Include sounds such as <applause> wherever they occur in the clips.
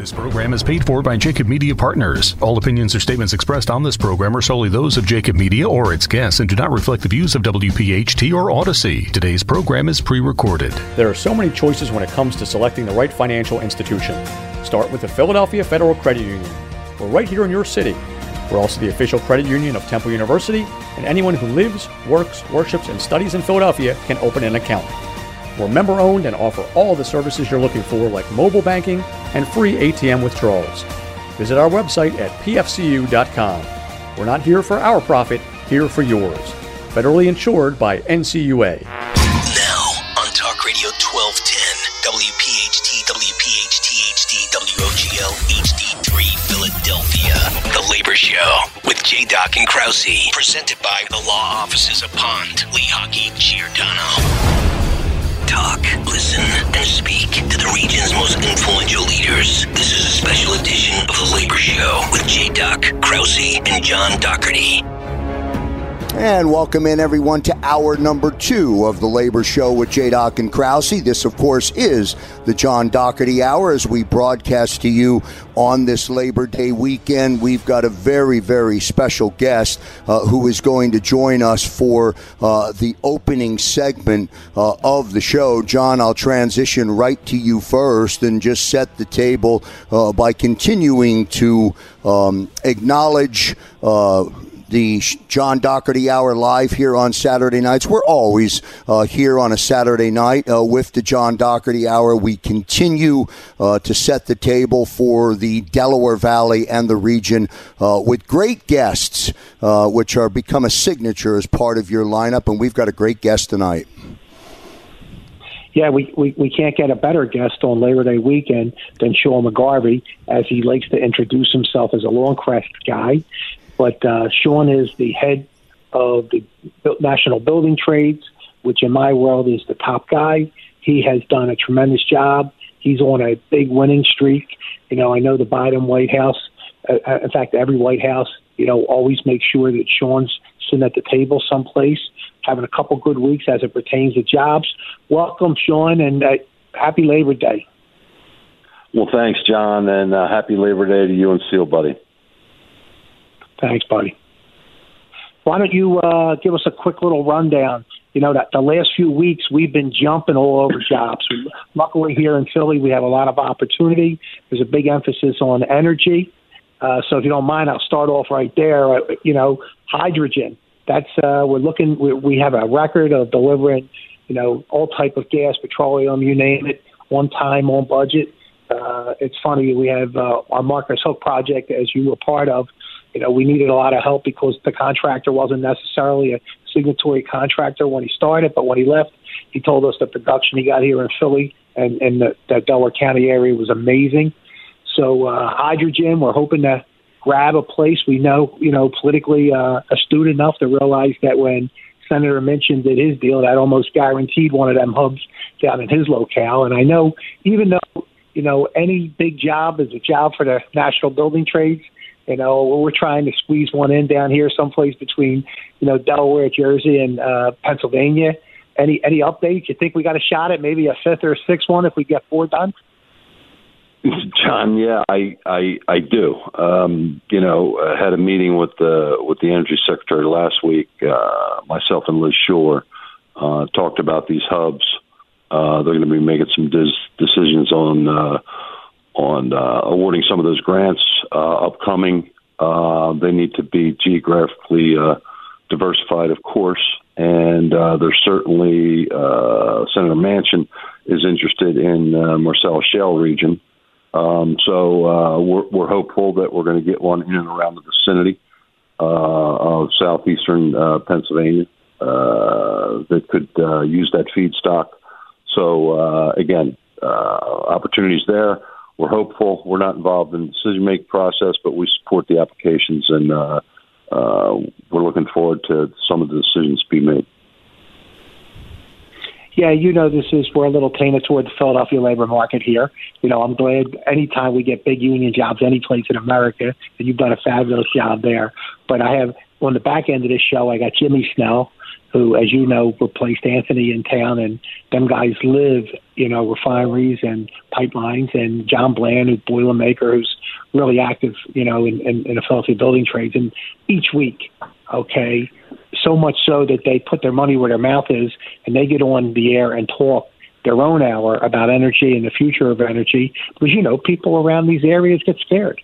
This program is paid for by Jacob Media Partners. All opinions or statements expressed on this program are solely those of Jacob Media or its guests and do not reflect the views of WPHT or Odyssey. Today's program is pre recorded. There are so many choices when it comes to selecting the right financial institution. Start with the Philadelphia Federal Credit Union. We're right here in your city. We're also the official credit union of Temple University, and anyone who lives, works, worships, and studies in Philadelphia can open an account. We're member owned and offer all the services you're looking for, like mobile banking and free ATM withdrawals. Visit our website at pfcu.com. We're not here for our profit, here for yours. Federally insured by NCUA. Now on Talk Radio 1210, WPHT, WPHT HD, WOGL HD3 Philadelphia. The Labor Show with J. Doc and Krause. Presented by the law offices of Pond, Lehocky, Giordano talk, listen, and speak to the region's most influential leaders. This is a special edition of The Labor Show with J. Doc, Krause, and John Dougherty. And welcome in everyone to hour number two of the Labor Show with J. Doc and Krause. This, of course, is the John Dougherty Hour as we broadcast to you on this Labor Day weekend. We've got a very, very special guest uh, who is going to join us for uh, the opening segment uh, of the show. John, I'll transition right to you first and just set the table uh, by continuing to um, acknowledge uh, the John Dougherty Hour live here on Saturday nights. We're always uh, here on a Saturday night uh, with the John Dougherty Hour. We continue uh, to set the table for the Delaware Valley and the region uh, with great guests, uh, which are become a signature as part of your lineup. And we've got a great guest tonight. Yeah, we, we, we can't get a better guest on Labor Day weekend than Sean McGarvey, as he likes to introduce himself as a Lawncrest guy. But uh, Sean is the head of the National Building Trades, which in my world is the top guy. He has done a tremendous job. He's on a big winning streak. You know, I know the Biden White House, uh, uh in fact, every White House, you know, always makes sure that Sean's sitting at the table someplace, having a couple good weeks as it pertains to jobs. Welcome, Sean, and uh, happy Labor Day. Well, thanks, John, and uh, happy Labor Day to you and Seal, buddy. Thanks, buddy. Why don't you uh, give us a quick little rundown? You know, that the last few weeks we've been jumping all over <laughs> jobs. Luckily, here in Philly, we have a lot of opportunity. There's a big emphasis on energy. Uh, so, if you don't mind, I'll start off right there. Uh, you know, hydrogen. That's uh, we're looking. We, we have a record of delivering, you know, all type of gas, petroleum, you name it, on time, on budget. Uh, it's funny we have uh, our Marcus Hook project, as you were part of you know, we needed a lot of help because the contractor wasn't necessarily a signatory contractor when he started, but when he left, he told us the production he got here in Philly and, and the, the Delaware County area was amazing. So uh, hydrogen, we're hoping to grab a place we know, you know, politically uh, astute enough to realize that when Senator Manchin did his deal, that almost guaranteed one of them hubs down in his locale. And I know, even though you know any big job is a job for the national building trades, you know, we're trying to squeeze one in down here, someplace between, you know, Delaware, Jersey, and uh, Pennsylvania. Any any updates? You think we got a shot at maybe a fifth or a sixth one if we get four done? John, yeah, I I I do. Um, you know, I had a meeting with the with the energy secretary last week. Uh, myself and Liz Shuler uh, talked about these hubs. Uh, they're going to be making some decisions on uh, on uh, awarding some of those grants uh, upcoming. Uh, they need to be geographically uh, diversified, of course, and uh, there's certainly uh, Senator Manchin is interested in uh, Shale region. Um, so we're, we're hopeful that we're going to get one in and around the vicinity of southeastern Pennsylvania that could use that feedstock. So again, opportunities there we're hopeful. We're not involved in the decision making process, but we support the applications, and uh, uh, we're looking forward to some of the decisions being made. Yeah, you know, this is we're a little tainted toward the Philadelphia labor market here. You know, I'm glad anytime we get big union jobs any place in America, and you've done a fabulous job there. But I have on the back end of this show, I got Jimmy Snell, who, as you know, replaced Anthony in town, and them guys live, you know, refineries and pipelines, and John Bland, who's Boilermaker, who's really active, you know, in, in, in the Philadelphia building trades, and each week, okay, so much so that they put their money where their mouth is, and they get on the air and talk their own hour about energy and the future of energy, because you know, people around these areas get scared.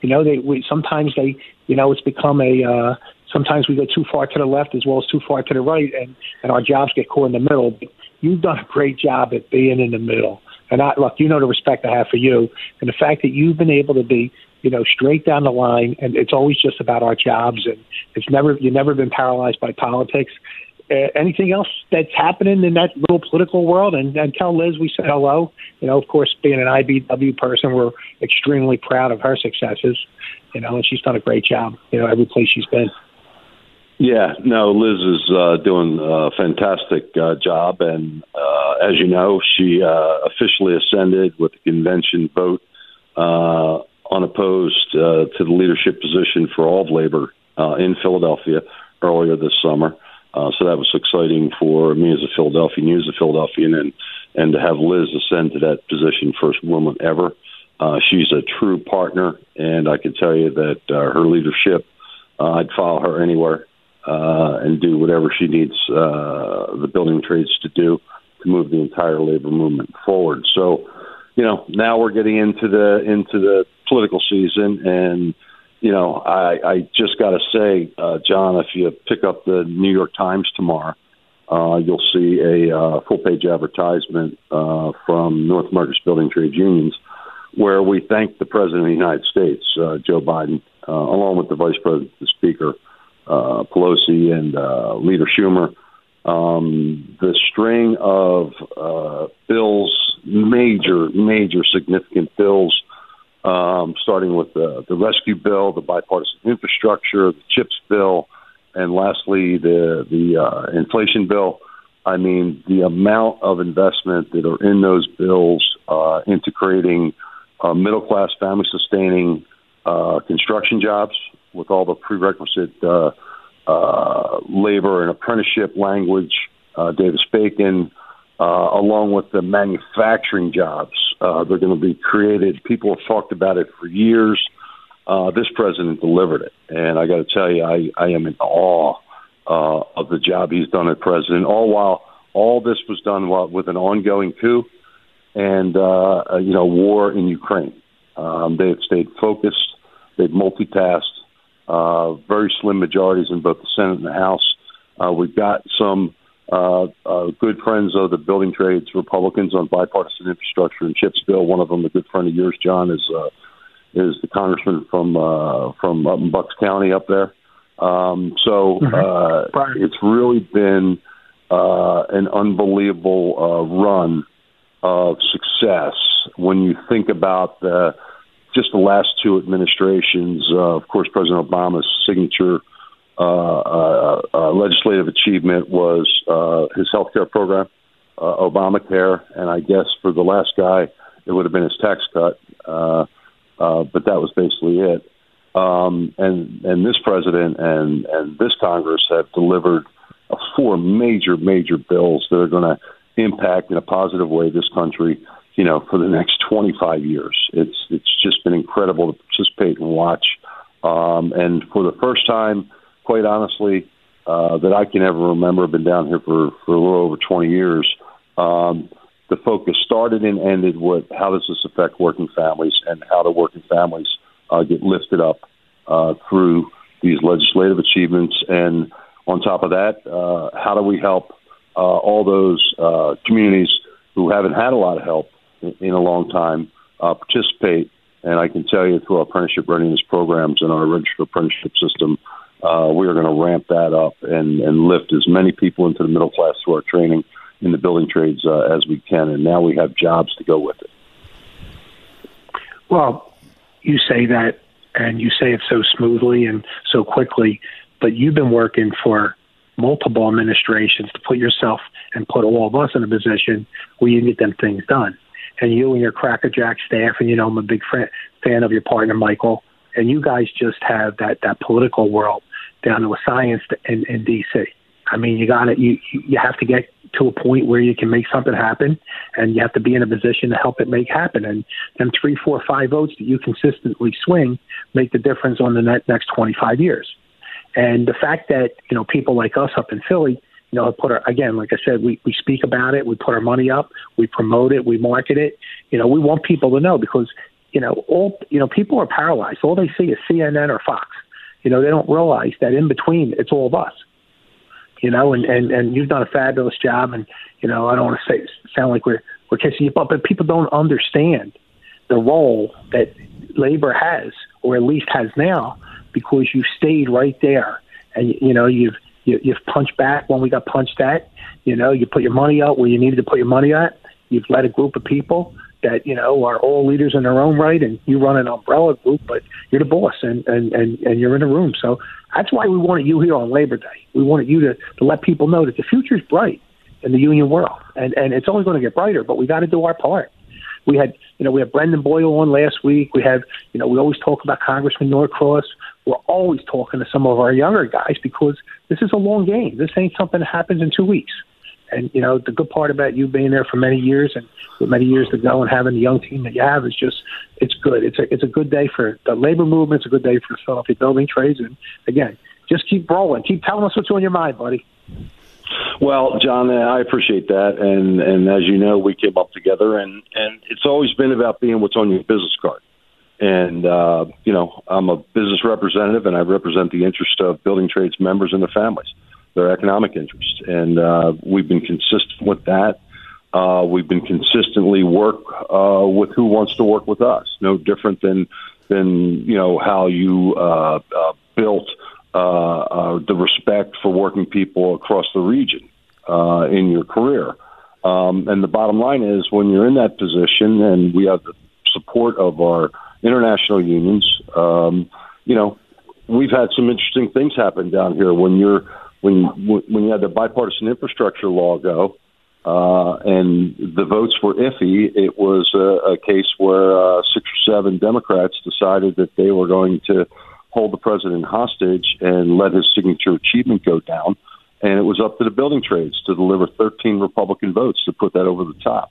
You know, they we, sometimes they, you know, it's become a uh, sometimes we go too far to the left as well as too far to the right, and and our jobs get caught in the middle. But you've done a great job at being in the middle. And I look, you know the respect I have for you, and the fact that you've been able to be, you know, straight down the line, and it's always just about our jobs, and it's never you've never been paralyzed by politics. Uh, anything else that's happening in that little political world? And, and tell Liz we said hello. You know, of course, being an IBEW person, we're extremely proud of her successes. You know, and she's done a great job. You know, every place she's been. Yeah, no, Liz is uh, doing a fantastic uh, job, and uh, as you know, she uh, officially ascended with the convention vote uh, unopposed uh, to the leadership position for all of labor in Philadelphia earlier this summer. So that was exciting for me as a Philadelphian, you as a Philadelphian, and and to have Liz ascend to that position, first woman ever. She's a true partner, and I can tell you that her leadership, I'd follow her anywhere uh, and do whatever she needs uh, the building trades to do to move the entire labor movement forward. So, you know, now we're getting into the into the political season, and you know, I, I just got to say, uh, John, if you pick up the New York Times tomorrow, uh, you'll see a uh, full page advertisement uh, from North America's Building Trades Unions where we thank the President of the United States, uh, Joe Biden, uh, along with the Vice President, the Speaker, uh, Pelosi, and uh, Leader Schumer. Um, the string of uh, bills, major, major significant bills, um, starting with the, the rescue bill, the bipartisan infrastructure, the CHIPS bill, and lastly, the, the uh, inflation bill. I mean, the amount of investment that are in those bills uh, into creating uh, middle class, family sustaining uh, construction jobs with all the prerequisite uh, uh, labor and apprenticeship language, uh, Davis Bacon, uh, along with the manufacturing jobs. Uh, they're going to be created. People have talked about it for years. Uh, this president delivered it, and I got to tell you, I, I am in awe uh, of the job he's done as president. All while all this was done while, with an ongoing coup and uh, you know war in Ukraine. Um, they have stayed focused. They've multitasked. Uh, very slim majorities in both the Senate and the House. Uh, we've got some uh, uh, good friends of the building trades Republicans on bipartisan infrastructure and chips bill. One of them, a good friend of yours, John, is uh, is the congressman from uh, from up in Bucks County up there. Um, so mm-hmm. uh, it's really been uh, an unbelievable uh, run of success when you think about the just the last two administrations. Uh, of course, President Obama's signature uh, uh, uh, legislative achievement was uh, his health care program, uh, Obamacare, and I guess for the last guy, it would have been his tax cut. But that was basically it. Um, and and this president and and this Congress have delivered four major major bills that are going to impact in a positive way this country. You know, for the next 25 years, it's it's just been incredible to participate and watch. Um, and for the first time, quite honestly, uh, that I can ever remember. I've been down here for, for a little over 20 years. Um, the focus started and ended with how does this affect working families and how do working families uh, get lifted up uh, through these legislative achievements. And on top of that, uh, how do we help uh, all those uh, communities who haven't had a lot of help in, a long time uh, participate? And I can tell you through our apprenticeship readiness programs and our registered apprenticeship system, uh, we are going to ramp that up and, and lift as many people into the middle class through our training in the building trades uh, as we can. And now we have jobs to go with it. Well, you say that and you say it so smoothly and so quickly, but you've been working for multiple administrations to put yourself and put all of us in a position where you get them things done. And you and your crackerjack staff, and you know I'm a big fan, fan of your partner Michael, and you guys just have that that political world down to a science in, in D.C. I mean, you got to you you have to get to a point where you can make something happen, and you have to be in a position to help it make happen. And them three, four, five votes that you consistently swing make the difference on the next 25 years. And the fact that you know people like us up in Philly, you know, put our again, like I said, we we speak about it, we put our money up, we promote it, we market it. You know, we want people to know because you know all you know people are paralyzed. All they see is CNN or Fox. You know, they don't realize that in between it's all of us you know, and, and, and you've done a fabulous job. And, you know, I don't want to say, sound like we're, we're kissing you up, but people don't understand the role that labor has, or at least has now, because you stayed right there. And, you know, you've, you, you've punched back when we got punched at. You know, you put your money out where you needed to put your money at. You've led a group of people that you know are all leaders in their own right, and you run an umbrella group, but you're the boss, and and and, and you're in a room. So that's why we wanted you here on Labor Day. We wanted you to to let people know that the future is bright in the union world, and and it's only going to get brighter. But we got to do our part. We had, you know, we had Brendan Boyle on last week. We have, you know, we always talk about Congressman Norcross. We're always talking to some of our younger guys because this is a long game. This ain't something that happens in two weeks. And you know, the good part about you being there for many years and with many years to go and having the young team that you have is just it's good. It's a it's a good day for the labor movement. It's a good day for Philadelphia building trades. And again, just keep rolling. Keep telling us what's on your mind, buddy. Well, John, uh, I appreciate that, and and as you know, we came up together, and and it's always been about being what's on your business card. And uh, you know, I'm a business representative, and I represent the interest of building trades members and their families their economic interests. And uh, we've been consistent with that. Uh, we've been consistently work uh, with who wants to work with us. No different than than you know how you uh, uh, built uh, uh, the respect for working people across the region uh, in your career. Um, and the bottom line is, when you're in that position, and we have the support of our international unions, um, you know, we've had some interesting things happen down here. When you're when when you had the bipartisan infrastructure law go, uh, and the votes were iffy, it was a, a case where uh, six or seven Democrats decided that they were going to hold the president hostage and let his signature achievement go down. And it was up to the building trades to deliver 13 Republican votes to put that over the top.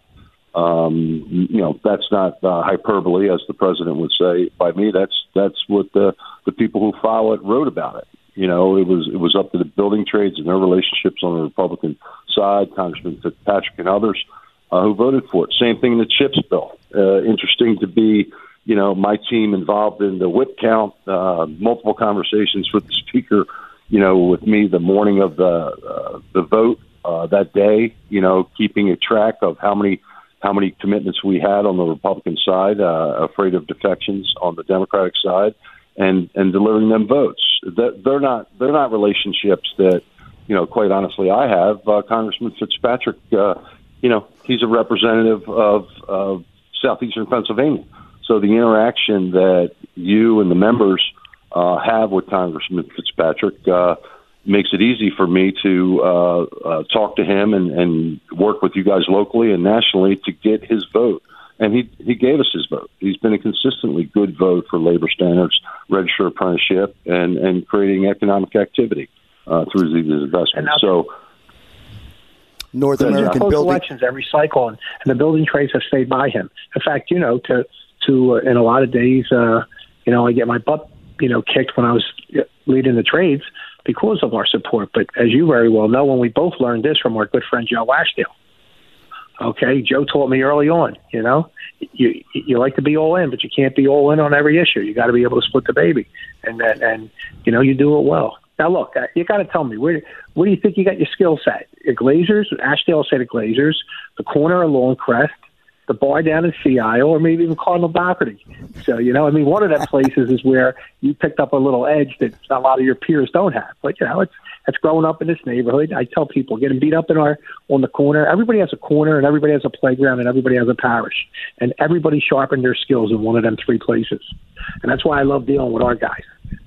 Um, you know, that's not uh, hyperbole, as the president would say. By me, that's that's what the the people who follow it wrote about it. You know, it was it was up to the building trades and their relationships on the Republican side, Congressman Fitzpatrick and others uh, who voted for it. Same thing in the CHIPS bill. Uh, interesting to be, you know, my team involved in the whip count, uh, multiple conversations with the speaker, you know, with me the morning of the uh, the vote uh, that day. You know, keeping a track of how many how many commitments we had on the Republican side, uh, afraid of defections on the Democratic side and and delivering them votes. That they're not they're not relationships that you know. Quite honestly, I have uh, Congressman Fitzpatrick. Uh, you know, he's a representative of, of southeastern Pennsylvania. So the interaction that you and the members uh, have with Congressman Fitzpatrick uh, makes it easy for me to uh, uh, talk to him and, and work with you guys locally and nationally to get his vote and he he gave us his vote. He's been a consistently good vote for labor standards, registered apprenticeship, and and creating economic activity uh, through these investments. So. North American building elections every cycle, and, and the building trades have stayed by him. In fact, you know, to to uh, in a lot of days, uh, you know, I get my butt, you know, kicked when I was leading the trades because of our support. But as you very well know, when we both learned this from our good friend Joe Ashdale, Okay, Joe taught me early on. You know, you you like to be all in, but you can't be all in on every issue. You got to be able to split the baby, and that, and you know you do it well. Now look, uh, you got to tell me where where do you think you got your skill set? Your Glazers, Ashdale said the Glazers, the corner of Lawncrest, the bar down in Sea Isle, or maybe even Cardinal Dougherty. So you know, I mean, one of them places is where you picked up a little edge that a lot of your peers don't have. But you know, it's that's growing up in this neighborhood. I tell people getting beat up in our on the corner. Everybody has a corner, and everybody has a playground, and everybody has a parish, and everybody sharpened their skills in one of them three places. And that's why I love dealing with our guys.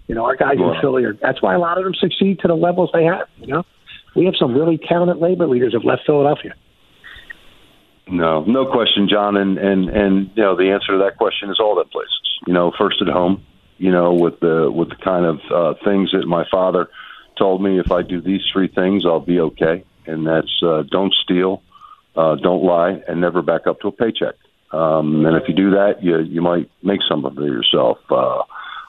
You know, our guys wow. in Philly are. That's why a lot of them succeed to the levels they have. You know, we have some really talented labor leaders of left Philadelphia. No, no question, John, and and and you know the answer to that question is all that places. You know, first at home. You know, with the with the kind of uh, things that my father told me if I do these three things, I'll be okay. And that's uh, don't steal, uh, don't lie, and never back up to a paycheck. Um, and if you do that, you you might make something of it yourself. Uh,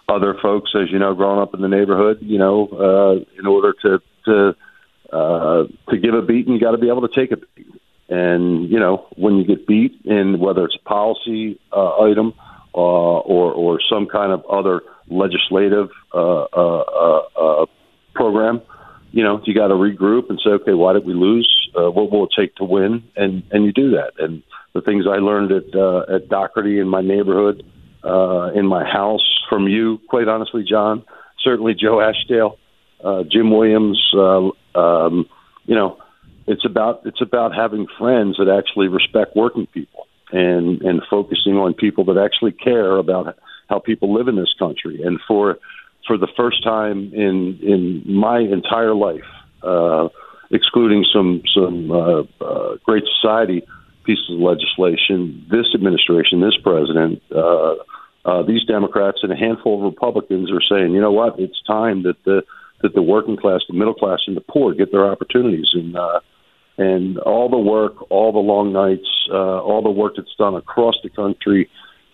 other folks, as you know, growing up in the neighborhood, you know, uh, in order to to uh, to give a beating, you got to be able to take a beat. And you know, when you get beat, in whether it's a policy uh, item uh, or or some kind of other legislative uh, uh, uh, uh, program, you know, you got to regroup and say, okay, why did we lose? Uh, what will it take to win? And and you do that. And the things I learned at uh, at Dougherty in my neighborhood, uh, in my house, from you, quite honestly, John, certainly Joe Ashdale, uh, Jim Williams, uh, um, about it's about having friends that actually respect working people and and focusing on people that actually care about how people live in this country. And for for the first time in in my entire life, uh, excluding some some uh, uh, great society pieces of legislation, this administration, this president, uh, uh, these Democrats, and a handful of Republicans are saying, you know what, it's time that the that the working class, the middle class, and the poor get their opportunities. And uh, and all the work, all the long nights, uh, all the work that's done across the country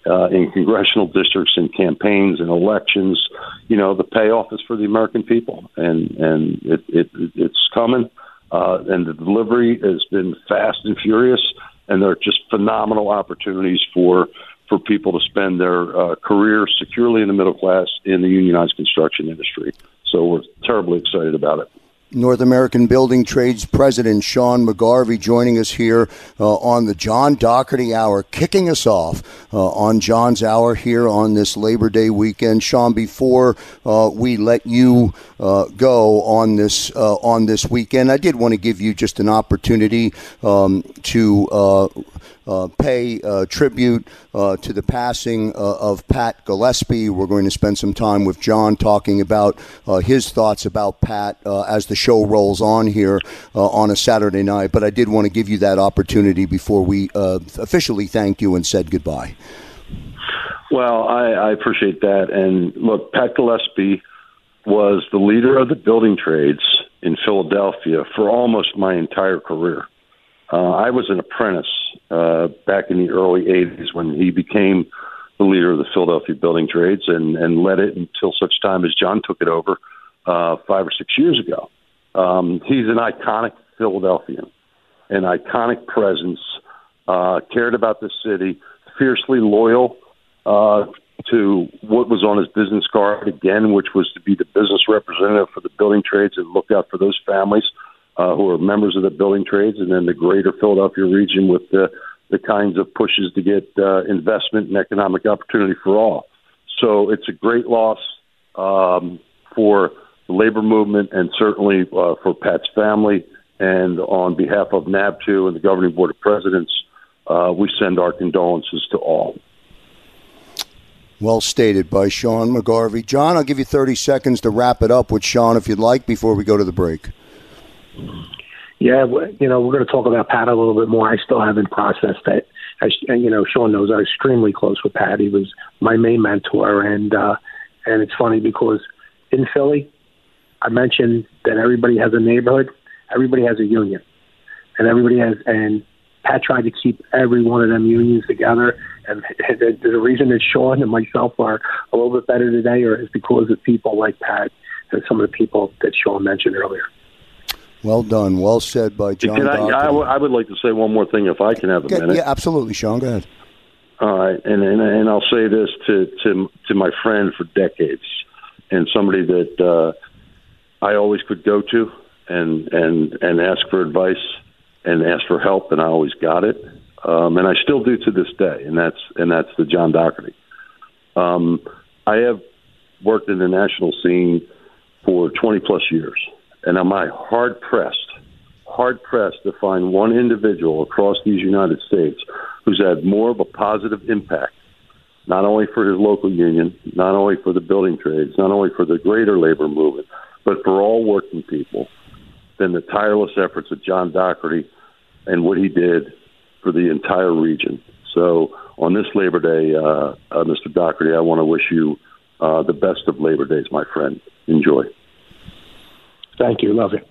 uh, in congressional districts and campaigns and elections, you know, the payoff is for the American people, and and it, it it's coming. Uh, and the delivery has been fast and furious, and there are just phenomenal opportunities for for people to spend their uh, career securely in the middle class in the unionized construction industry. So we're terribly excited about it. North American Building Trades President Sean McGarvey joining us here uh, on the John Dougherty Hour, kicking us off uh, on John's Hour here on this Labor Day weekend. Sean, before uh, we let you uh, go on this uh, on this weekend, I did want to give you just an opportunity um, to uh, pay uh, tribute uh, to the passing uh, of Pat Gillespie. We're going to spend some time with John talking about uh, his thoughts about Pat uh, as the show rolls on here on a Saturday night. But I did want to give you that opportunity before we officially thanked you and said goodbye. Well, I, I appreciate that. And look, Pat Gillespie was the leader of the building trades in Philadelphia for almost my entire career. Uh, I was an apprentice uh, back in the early 80s when he became the leader of the Philadelphia Building Trades and, and led it until such time as John took it over uh, five or six years ago. Um, he's an iconic Philadelphian, an iconic presence, uh, cared about the city, fiercely loyal uh, to what was on his business card again, which was to be the business representative for the building trades and look out for those families who are members of the building trades, and then the greater Philadelphia region with the the kinds of pushes to get uh, investment and economic opportunity for all. So it's a great loss um, for the labor movement and certainly uh, for Pat's family. And on behalf of NABTU and the Governing Board of Presidents, uh, we send our condolences to all. Well stated by Sean McGarvey. John, I'll give you 30 seconds to wrap it up with Sean if you'd like before we go to the break. Yeah, you know, we're going to talk about Pat a little bit more. I still haven't processed that. As you know, Sean knows I'm extremely close with Pat. He was my main mentor, and uh, and it's funny because in Philly, I mentioned that everybody has a neighborhood, everybody has a union, and everybody has and Pat tried to keep every one of them unions together. And the, the reason that Sean and myself are a little bit better today, or is because of people like Pat and some of the people that Sean mentioned earlier. Well done. Well said by John. I, I, w- I would like to say one more thing if I can have a okay, minute. Yeah, absolutely, Sean. Go ahead. All right, and, and and I'll say this to to to my friend for decades, and somebody that uh, I always could go to and and and ask for advice and ask for help, and I always got it, um, and I still do to this day, and that's and that's the John Dougherty. Um, I have worked in the national scene for 20 plus years and am I hard pressed, hard pressed to find one individual across these United States who's had more of a positive impact, not only for his local union, not only for the building trades, not only for the greater labor movement, but for all working people, than the tireless efforts of John Dougherty and what he did for the entire region. So on this Labor Day, uh, uh, Mr. Dougherty, I want to wish you uh, the best of Labor Days, my friend. Enjoy. Thank you. Love it.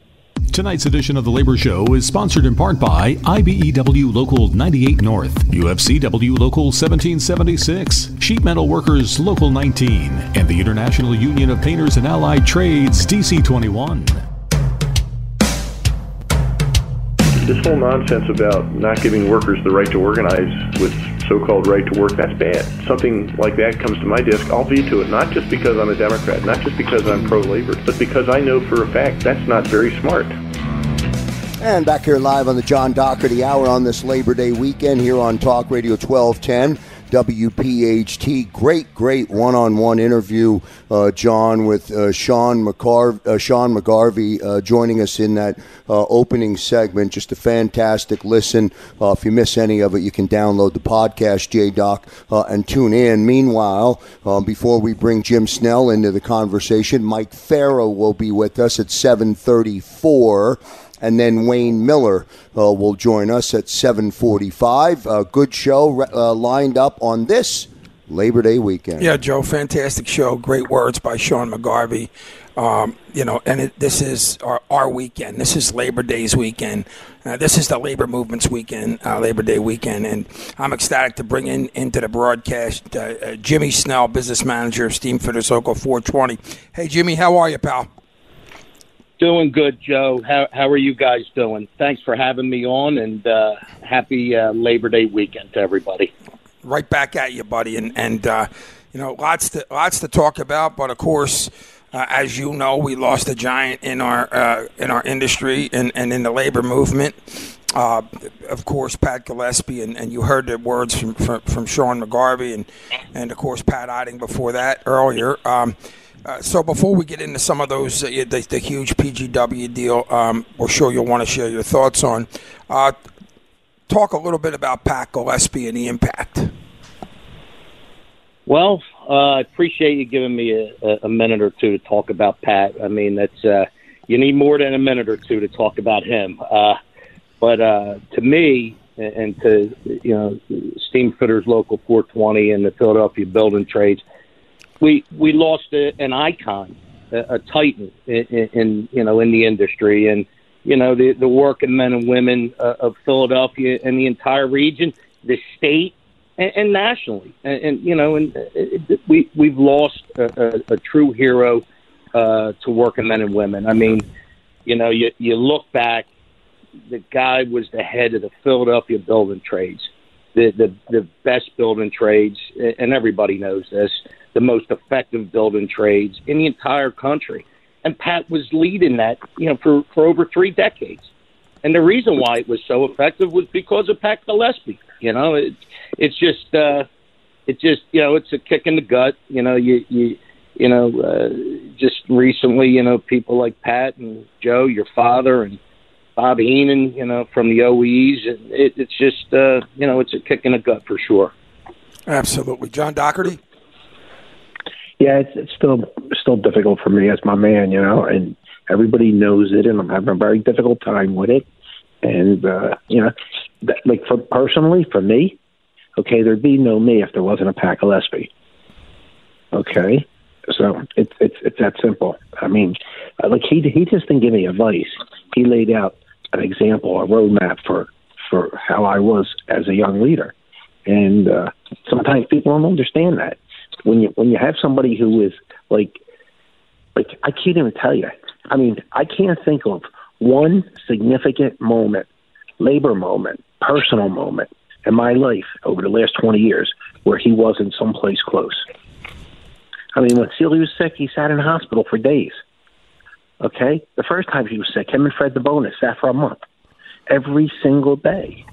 Tonight's edition of the Labor Show is sponsored in part by IBEW Local 98 North, UFCW Local 1776, Sheet Metal Workers Local 19, and the International Union of Painters and Allied Trades DC 21. This whole nonsense about not giving workers the right to organize with so-called right to work, that's bad. Something like that comes to my desk, I'll veto it, not just because I'm a Democrat, not just because I'm pro-labor, but because I know for a fact that's not very smart. And back here live on the John Dougherty Hour on this Labor Day weekend here on Talk Radio 1210. WPHT. Great, great one-on-one interview, uh, John, with uh, Sean, McCar- uh, Sean McGarvey uh, joining us in that uh, opening segment. Just a fantastic listen. If you miss any of it, you can download the podcast, JDoc, and tune in. Meanwhile, before we bring Jim Snell into the conversation, Mike Farrow will be with us at 734 and then Wayne Miller uh, will join us at 7:45. A good show uh, lined up on this Labor Day weekend. Yeah, Joe, fantastic show. Great words by Sean McGarvey. Um, you know, and it, this is our, our, weekend. This is Labor Day's weekend. Uh, this is the labor movement's weekend, uh, Labor Day weekend, and I'm ecstatic to bring in into the broadcast uh, uh Jimmy Snell, business manager of Steam Fitters Local 420. Hey, Jimmy, how are you, pal? Doing good, Joe. How how are you guys doing? Thanks for having me on, and uh, happy uh, Labor Day weekend to everybody. Right back at you, buddy, and and uh, you know lots to lots to talk about, but of course. Uh, as you know, we lost a giant in our uh, in our industry and, and in the labor movement. Uh, of course, Pat Gillespie, and, and you heard the words from, from, from Sean McGarvey, and, and of course, Pat Eiding before that earlier. Um, uh, so before we get into some of those, uh, the, the, huge PGW deal, um, we're sure you'll want to share your thoughts on. Uh, talk a little bit about Pat Gillespie and the impact. Well, uh, I appreciate you giving me a, a, minute or two to talk about Pat. I mean, that's uh, you need more than a minute or two to talk about him. but to me, and to you know, Steam Fitters Local 420 and the Philadelphia Building Trades we we lost a, an icon, a, a titan in, in, you know in the industry, and you know the the working men and women uh, of Philadelphia and the entire region, the state, and, and nationally, and, and you know, and uh, we we've lost a, a, a true hero uh, to working men and women. I mean, you know, you you look back, the guy was the head of the Philadelphia building trades the, the, the best building trades, and everybody knows this, the most effective building trades in the entire country. And Pat was leading that, you know, for, for over three decades. And the reason why it was so effective was because of Pat Gillespie. You know, it, it's just, uh, it's just, you know, it's a kick in the gut. You know, you, you, you know, uh, just recently, you know, people like Pat and Joe, your father, and Bob Heenan, you know, from the OEs. It, it's just, uh, you know, it's a kick in the gut for sure. Absolutely, John Dougherty. Yeah, it's, it's still still difficult for me as my man, you know, and everybody knows it, and I'm having a very difficult time with it. And uh, you know, that, like for personally, for me, okay, there'd be no me if there wasn't a Pat Gillespie. Okay, so it's it's it's that simple. I mean, like he he just didn't give me advice. He laid out an example, a roadmap for for how I was as a young leader. And uh, sometimes people don't understand that when you when you have somebody who is like like I can't even tell you. I mean, I can't think of one significant moment, labor moment, personal moment in my life over the last 20 years where he wasn't someplace close. I mean, when Celia was sick, he sat in the hospital for days. Okay, the first time she was sick, him and Fred DeBonis sat for a month, every single day.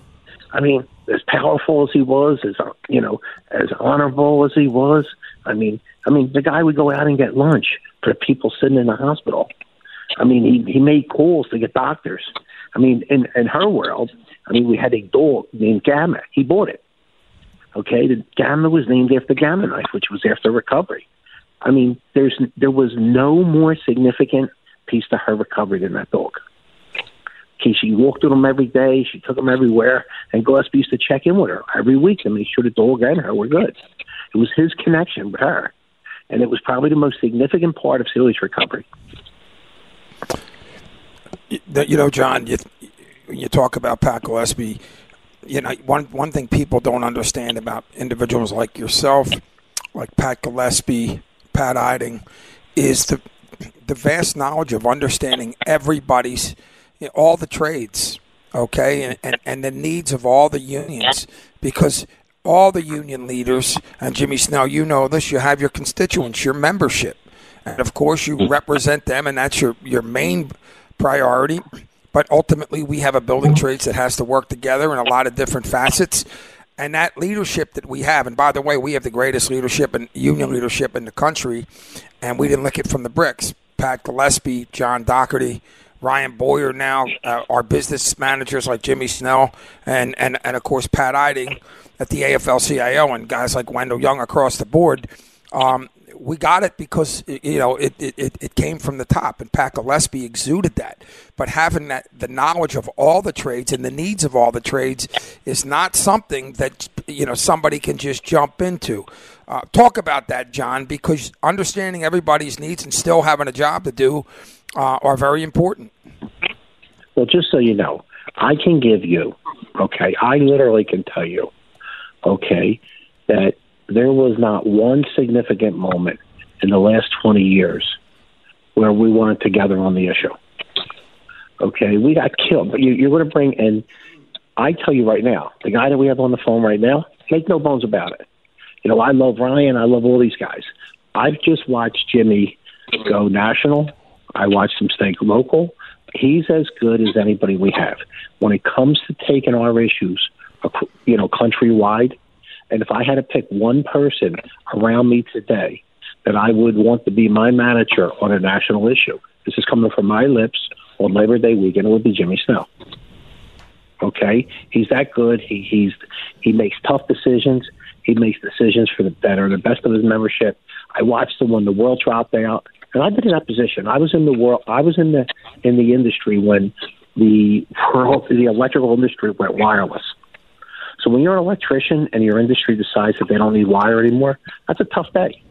I mean, as powerful as he was, as you know, as honorable as he was. I mean, I mean, the guy would go out and get lunch for people sitting in the hospital. I mean, he he made calls to get doctors. I mean, in in her world, I mean, we had a dog named Gamma. He bought it. Okay, the Gamma was named after Gamma Knife, which was after recovery. I mean, there's there was no more significant piece to her recovery than that dog. She walked with him every day. She took him everywhere, and Gillespie used to check in with her every week to make sure the dog and her were good. It was his connection with her, and it was probably the most significant part of Celia's recovery. you know, John, you, you talk about Pat Gillespie. You know, one one thing people don't understand about individuals like yourself, like Pat Gillespie, Pat Eiding, is the the vast knowledge of understanding everybody's you know, all the trades, okay, and, and and the needs of all the unions, because all the union leaders and Jimmy Snell, you know this. You have your constituents, your membership, and of course you represent them, and that's your your main priority. But ultimately, we have a building trades that has to work together in a lot of different facets. And that leadership that we have, and by the way, we have the greatest leadership and union leadership in the country, and we didn't lick it from the bricks. Pat Gillespie, John Dougherty, Ryan Boyer now, uh, our business managers like Jimmy Snell, and, and, and of course Pat Eiding at the AFL CIO, and guys like Wendell Young across the board. Um, we got it because you know it, it, it came from the top, and Pat Gillespie exuded that. But having that the knowledge of all the trades and the needs of all the trades is not something that you know somebody can just jump into. Uh, talk about that, John, because understanding everybody's needs and still having a job to do uh, are very important. Well, just so you know, I can give you, okay, I literally can tell you, okay, that there was not one significant moment in the last 20 years where we weren't together on the issue. Okay, we got killed. But you, you're going to bring in, I tell you right now, the guy that we have on the phone right now, make no bones about it. You know, I love Ryan. I love all these guys. I've just watched Jimmy go national. I watched him stay local. He's as good as anybody we have. When it comes to taking our issues, you know, countrywide, and if I had to pick one person around me today that I would want to be my manager on a national issue, this is coming from my lips on Labor Day weekend, it would be Jimmy Snell. Okay, he's that good. He he's he makes tough decisions. He makes decisions for the better, the best of his membership. I watched him when the world dropped out, and I've been in that position. I was in the world. I was in the in the industry when the world, the electrical industry went wireless. So when you're an electrician and your industry decides that they don't need wire anymore, that's a tough day.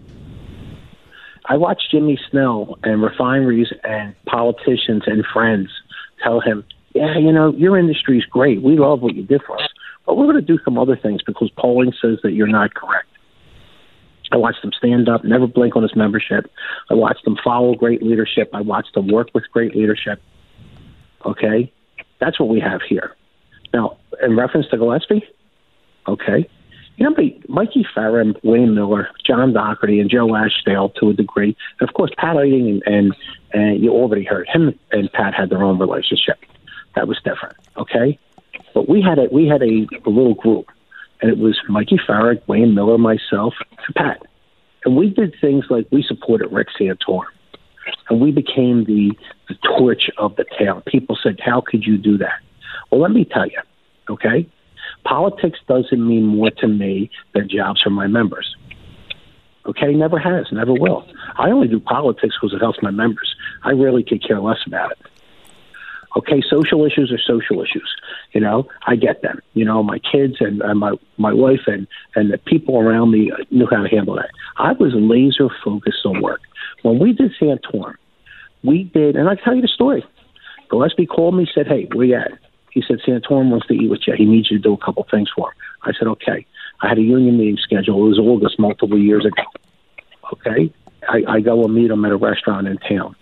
I watched Jimmy Snell and refineries and politicians and friends tell him, yeah, you know, your industry is great. We love what you did for us. But we're going to do some other things because polling says that you're not correct. I watched him stand up, never blink on his membership. I watched him follow great leadership. I watched him work with great leadership. Okay? That's what we have here. Now, in reference to Gillespie, Okay. You know, Mikey Farron, Wayne Miller, John Dougherty, and Joe Ashdale to a degree. And of course, Pat Eiding and, and, and you already heard him and Pat had their own relationship. That was different. Okay. But we had a, we had a, a little group and it was Mikey Farron, Wayne Miller, myself, and Pat. And we did things like we supported Rick Santorum. And we became the, the torch of the town. People said, How could you do that? Well, let me tell you, okay? Politics doesn't mean more to me than jobs for my members. Okay, never has, never will. I only do politics because it helps my members. I really could care less about it. Okay, social issues are social issues. You know, I get them. You know, my kids and, and my my wife and and the people around me knew how to handle that. I was laser focused on work. When we did Santorum, we did, and I tell you the story. Gillespie called me, said, "Hey, where you at?" He said, Santorum wants to eat with you. He needs you to do a couple things for him. I said, okay. I had a union meeting scheduled. It was August multiple years ago. Okay. I, I go and meet him at a restaurant in town.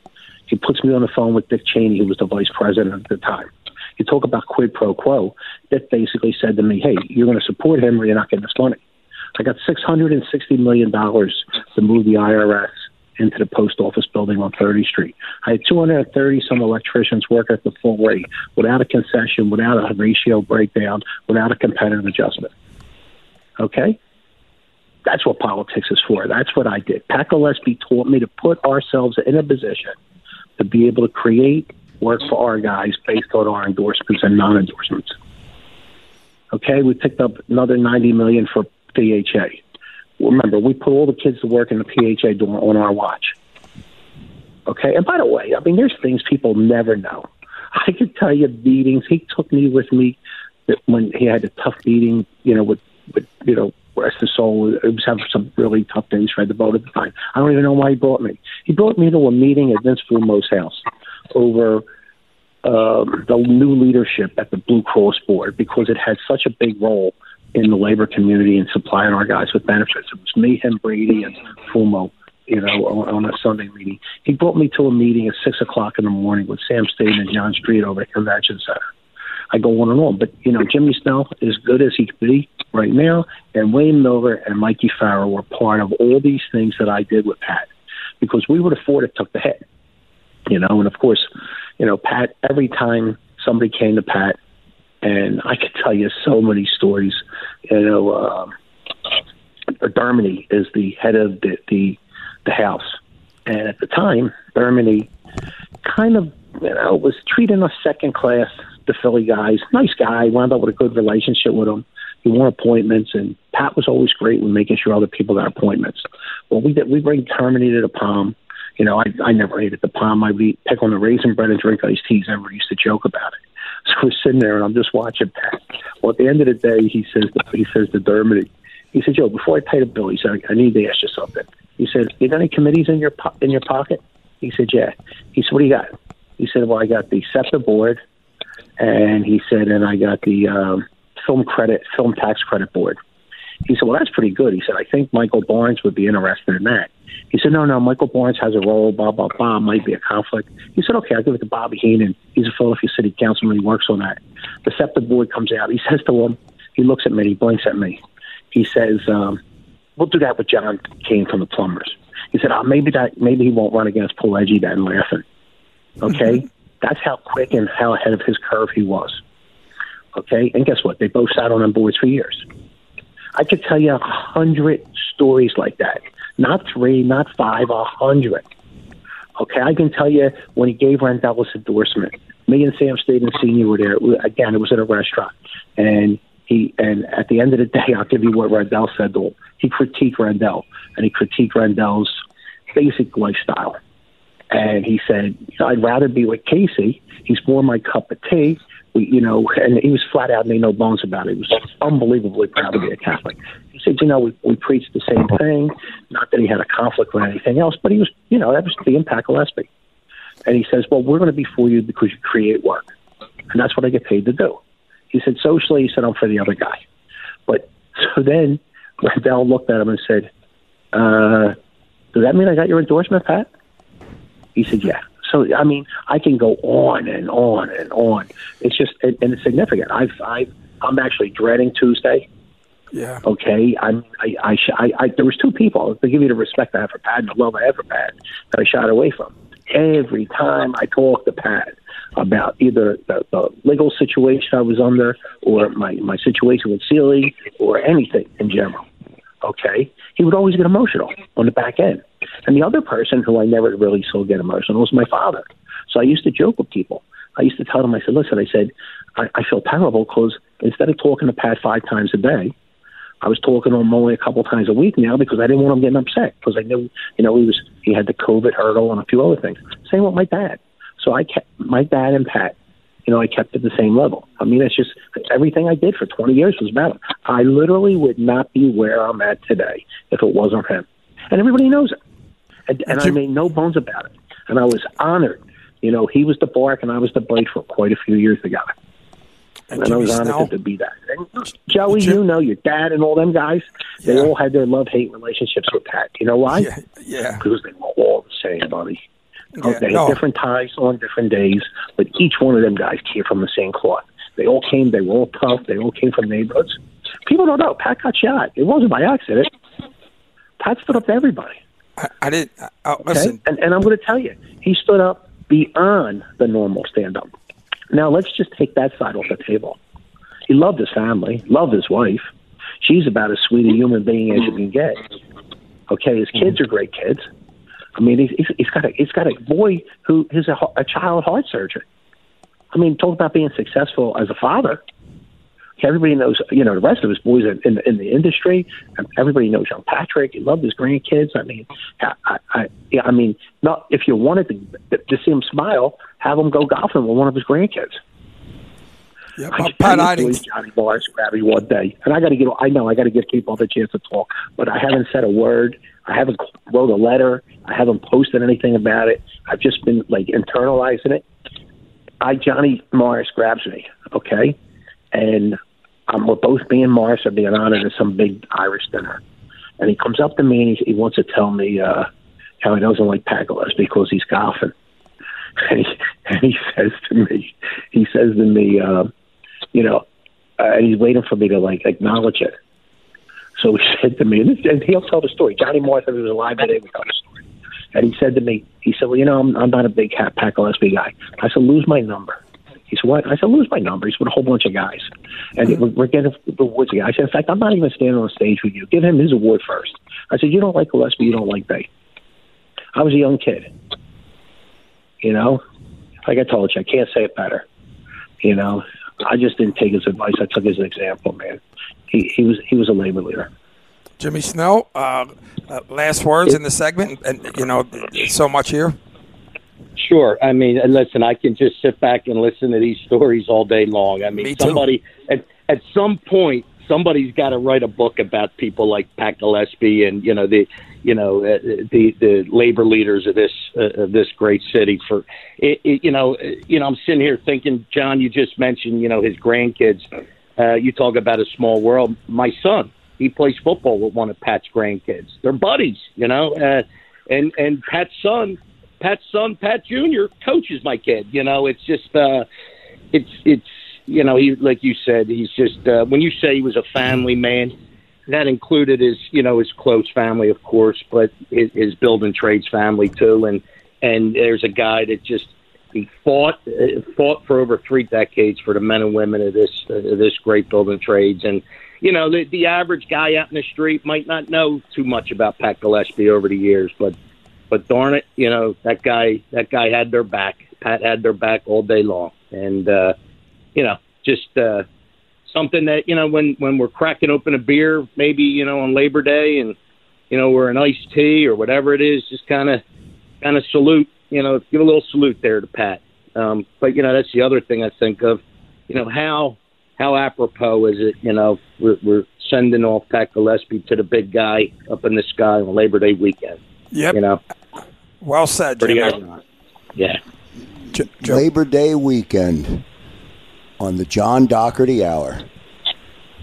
He puts me on the phone with Dick Cheney, who was the vice president at the time. You talk about quid pro quo. Dick basically said to me, hey, you're going to support him or you're not getting this money. I got $660 million to move the IRS into the post office building on 30th Street. I had 230 some electricians work at the full rate without a concession, without a ratio breakdown, without a competitive adjustment. Okay? That's what politics is for. That's what I did. Pat Gillespie taught me to put ourselves in a position to be able to create work for our guys based on our endorsements and non-endorsements. Okay, we picked up another 90 million for PHA remember, we put all the kids to work in the PHA door on our watch. Okay, and by the way, I mean, there's things people never know. <laughs> I could tell you meetings. He took me with me when he had a tough meeting, you know, with, with you know, rest his soul. It was having some really tough days for the vote at the time. I don't even know why he brought me. He brought me to a meeting at Vince Fumo's house over um, the new leadership at the Blue Cross board because it had such a big role in the labor community and supplying our guys with benefits. It was me, him, Brady, and Fumo. You know, on, on a Sunday meeting, he brought me to a meeting at six o'clock in the morning with Sam Staten and John Street over at Convention Center. I go on and on, but you know, Jimmy Snell is good as he could be right now, and Wayne Miller and Mikey Farrow were part of all these things that I did with Pat because we the four that took the hit. You know, and of course, you know, Pat. Every time somebody came to Pat, and I could tell you so many stories. You know, uh, Dermody is the head of the, the the house, and at the time, Dermody kind of you know was treating us second class. The Philly guys, nice guy, wound up with a good relationship with him. He won appointments, and Pat was always great with making sure other people got appointments. Well, we did, we bring to the Palm. You know, I I never ate at the Palm. I'd be pick on the raisin bread and drink iced teas. Everybody used to joke about it. <laughs> So we're sitting there, and I'm just watching Pat. Well, at the end of the day, he says he says to Dermody, he said, "Joe, before I pay the bill, he said I need to ask you something." He said, "You got any committees in your po- in your pocket?" He said, "Yeah." He said, "What do you got?" He said, "Well, I got the SEPTA board, and he said, and I got the um, film credit, film tax credit board." He said, "Well, that's pretty good." He said, "I think Michael Barnes would be interested in that." He said, "No, no, Michael Barnes has a role. Blah blah blah. Might be a conflict." He said, "Okay, I'll give it to Bobby Henon. He's a Philadelphia City Councilman. He works on that." The SEPTA board comes out. He says to him, he looks at me, he blinks at me. He says, um, "We'll do that with John Kane from the Plumbers." He said, oh, "Maybe that, maybe he won't run against Paul Edgy then." Laughing. Okay, <laughs> that's how quick and how ahead of his curve he was. Okay, and guess what? They both sat on them boards for years. I could tell you a hundred stories like that. Not three, not five, a hundred. Okay, I can tell you when he gave Rendell his endorsement. Me and Sam Staten Senior were there. Again, it was at a restaurant, and he and at the end of the day, I'll give you what Rendell said to him. He critiqued Rendell, and he critiqued Rendell's basic lifestyle. And he said, "I'd rather be with Casey. He's more my cup of tea." We, you know, and he was flat out made no bones about it. He was unbelievably proud to be a Catholic. He said, "You know, we, we preached the same thing. Not that he had a conflict with anything else, but he was, you know, that was the impact Gillespie." And he says, "Well, we're going to be for you because you create work, and that's what I get paid to do." He said, "Socially, he said I'm for the other guy." But so then Rendell looked at him and said, uh, "Does that mean I got your endorsement, Pat?" He said, "Yeah." So I mean, I can go on and on and on. It's just and, and it's significant. I've I've I'm actually dreading Tuesday. Yeah. Okay. I'm, I, I, sh- I, I, there was two people to give you the respect I have for Pat and the love I have for Pat that I shied away from. Every time I talk to Pat about either the, the legal situation I was under or my, my situation with Sealy or anything in general, okay, he would always get emotional on the back end. And the other person who I never really saw get emotional was my father. So I used to joke with people. I used to tell them, I said, listen, I said, I, I feel terrible because instead of talking to Pat five times a day, I was talking to him only a couple times a week now because I didn't want him getting upset because I knew, you know, he was he had the COVID hurdle and a few other things. Same with my dad. So I kept my dad and Pat, you know, I kept at the same level. I mean, it's just everything I did for 20 years was about him. I literally would not be where I'm at today if it wasn't him, and everybody knows it. And, and I made no bones about it. And I was honored. You know, he was the bark and I was the bite for quite a few years together. And, and I was honored to be that. And Joey, you know, your dad and all them guys, they Yeah. all had their love hate relationships with Pat. You know why? Yeah, yeah. Because they were all the same, buddy. Yeah, they had no. different ties on different days, but each one of them guys came from the same cloth. They all came, they were all tough, they all came from neighborhoods. People don't know. Pat got shot. It wasn't by accident. Pat stood up to everybody. I, I didn't. Uh, Okay? listen, And, and I'm going to tell you, he stood up beyond the normal stand up. Now, let's just take that side off the table. He loved his family, loved his wife. She's about as sweet a human being as you can get. Okay, his kids are great kids. I mean, he's, he's, he's got a he's got a boy who is a, a child heart surgeon. I mean, talk about being successful as a father. Everybody knows, you know, the rest of his boys in, in, in the industry. and Everybody knows young Patrick. He loved his grandkids. I mean, I, I, I, yeah, I mean, not if you wanted to to see him smile, have him go golfing with one of his grandkids. yeah, I Pat, just tell Pat you, boys, Idings. Johnny Bars grab me one day, and I got to get. I know I got to give people the chance to talk, but I haven't said a word. I haven't wrote a letter. I haven't posted anything about it. I've just been like internalizing it. I Johnny Morris grabs me, okay, and um, we're both being Morris are being honored at some big Irish dinner, and he comes up to me and he, he wants to tell me uh, how he doesn't like Pat because he's golfing, <laughs> and he, and he says to me, he says to me, uh, you know, uh, and he's waiting for me to like acknowledge it. So he <laughs> said to me, and, this, and he'll tell the story. Johnny Morris, if he was alive today, we tell the story. And he said to me, he said, well, you know, I'm, I'm not a big Pat Pat guy. I said, lose my number. He said, what? I said, lose my number. He's with a whole bunch of guys. And we're, we're getting the awards again. I said, in fact, I'm not even standing on stage with you. Give him his award first. I said, you don't like Gillespie, you don't like Bay. I was a young kid. You know, like I told you, I can't say it better. You know, I just didn't take his advice. I took his example, man. He he was he was a labor leader. Jimmy Snell, uh, uh, last words in the segment, and you know, so much here. Sure. I mean, and listen, I can just sit back and listen to these stories all day long. I mean, Me somebody at at some point, somebody's got to write a book about people like Pat Gillespie and you know the you know uh, the the labor leaders of this uh, of this great city. For it, it, you know, uh, you know, I'm sitting here thinking, John, you just mentioned you know his grandkids. Uh, you talk about a small world. My son, he plays football with one of Pat's grandkids. They're buddies, you know, uh, and and Pat's son, Pat's son, Pat Junior, coaches my kid. You know, it's just, uh, it's it's you know, he like you said, he's just uh, when you say he was a family man, that included his you know his close family, of course, but his, his building trades family too, and and there's a guy that just he fought uh, fought for over three decades for the men and women of this uh, this great building trades and you know the the average guy out in the street might not know too much about Pat Gillespie over the years but but darn it you know that guy that guy had their back Pat had their back all day long and uh you know just uh something that you know when when we're cracking open a beer maybe you know on Labor Day and you know we're an iced tea or whatever it is just kind of kind of salute you know, give a little salute there to Pat. Um, but you know, that's the other thing I think of. You know, how how apropos is it? You know, we're, we're sending off Pat Gillespie to the big guy up in the sky on Labor Day weekend. Yep. You know, Well said, pretty Jimmy. ironic. Yeah. J- Joe- Labor Day weekend on the John Dougherty Hour.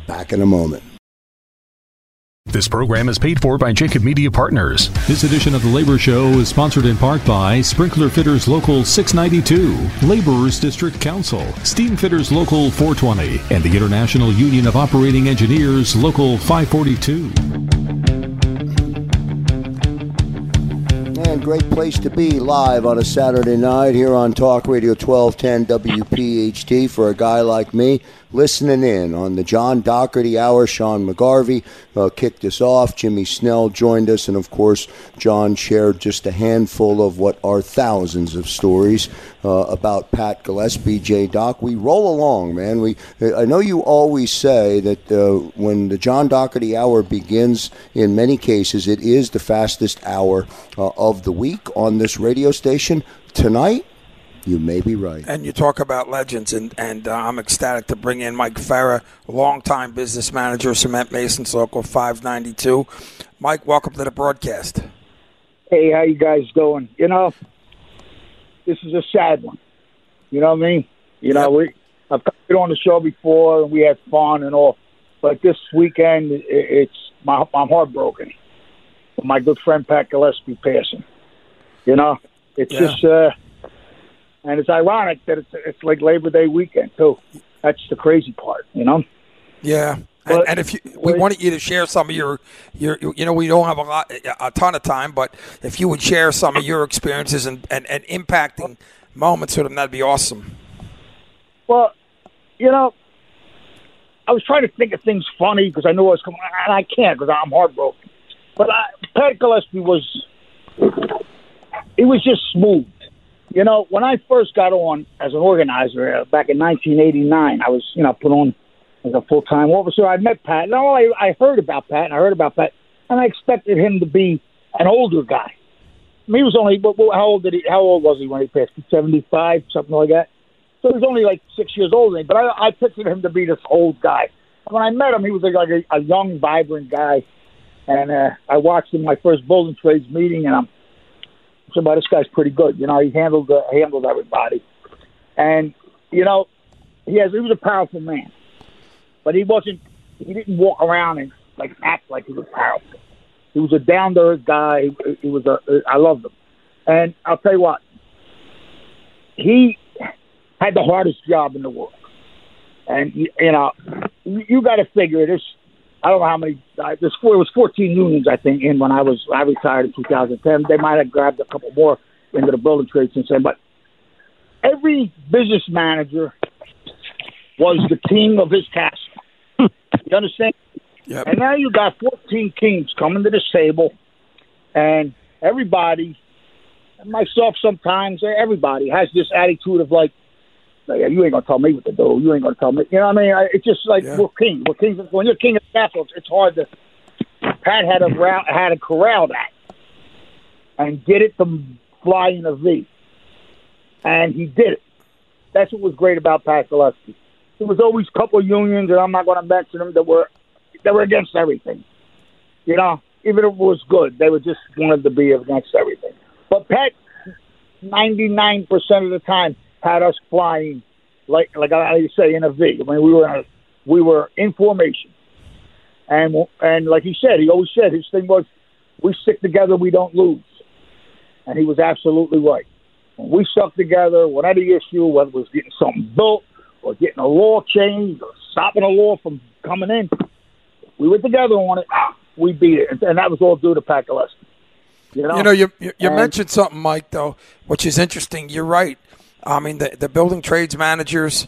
Back in a moment. This program is paid for by Jacob Media Partners. This edition of the Labor Show is sponsored in part by Sprinkler Fitters Local 692, Laborers District Council, Steam Fitters Local 420, and the International Union of Operating Engineers Local 542. And great place to be live on a Saturday night here on Talk Radio 1210 WPHT for a guy like me listening in on the John Dougherty Hour. Sean McGarvey uh, kicked us off. Jimmy Snell joined us. And of course, John shared just a handful of what are thousands of stories uh, about Pat Gillespie, J. Doc. We roll along, man. We I know you always say that uh, when the John Dougherty Hour begins, in many cases, it is the fastest hour uh, of the week on this radio station. Tonight, you may be right. And you talk about legends, and, and uh, I'm ecstatic to bring in Mike Farah, longtime business manager, of Cement Masons Local 592. Mike, welcome to the broadcast. Hey, how you guys doing? You know, this is a sad one. You know what I mean? You know, we I've been on the show before and we had fun and all, but this weekend it, it's my I'm heartbroken. My good friend Pat Gillespie passing. You know, it's Yeah. just uh, and it's ironic that it's it's like Labor Day weekend too. That's the crazy part. You know. Yeah. And, But- and if you, we but- wanted you to share some of your, your, you know, we don't have a lot, a ton of time, but if you would share some of your experiences and, and, and impacting moments with them, that'd be awesome. Well, you know, I was trying to think of things funny because I knew I was coming, and I can't because I'm heartbroken. But I, Pat Gillespie was, it was just smooth. You know, when I first got on as an organizer uh, back in 1989, I was, you know, put on as a full time officer. I met Pat. No, I, I heard about Pat, and I heard about Pat, and I expected him to be an older guy. I mean, he was only what, how old did he? How old was he when he passed? Seventy five, something like that. So he was only like six years older. But I, I pictured him to be this old guy. When I met him, he was like, a, a young, vibrant guy. And uh, I watched him my first building trades meeting, and I'm so, "Well, this guy's pretty good." You know, he handled uh, handled everybody. And you know, he has he was a powerful man, but he wasn't. He didn't walk around and like act like he was powerful. He was a down to earth guy. He, he was a. I loved him, and I'll tell you what. He had the hardest job in the world, and you, know, you got to figure this. I don't know how many. Uh, there's four. It was 14 unions, I think, in when I was I retired in 2010. They might have grabbed a couple more into the building trade since then, but every business manager was the king of his castle. you understand? Yep. And now you got 14 kings coming to this table, and everybody, myself sometimes, everybody has this attitude of like, like, you ain't gonna tell me what to do. You ain't gonna tell me. You know what I mean? I- It's just like Yeah. we're kings. We're kings. When you're king of the castle, it's, hard to. Pat had a rou- had a corral that, and get it to fly in a V, and he did it. That's what was great about Pat Gillespie. There was always a couple of unions, and I'm not going to mention them, that were that were against everything. You know, even if it was good, they were just wanted to be against everything. But Pat, 99% of the time, had us flying like like I say in a V. I mean, we were in a, we were in formation, and and like he said, he always said his thing was, we stick together, we don't lose, and he was absolutely right. When we stuck together, whatever the issue, whether it was getting something built or getting a law changed or stopping a law from coming in, we were together on it. Ah, we beat it, and, that was all due to Pat Gillespie. You know, You know, you you, you mentioned something, Mike, though, which is interesting. You're right. I mean, the, the building trades managers,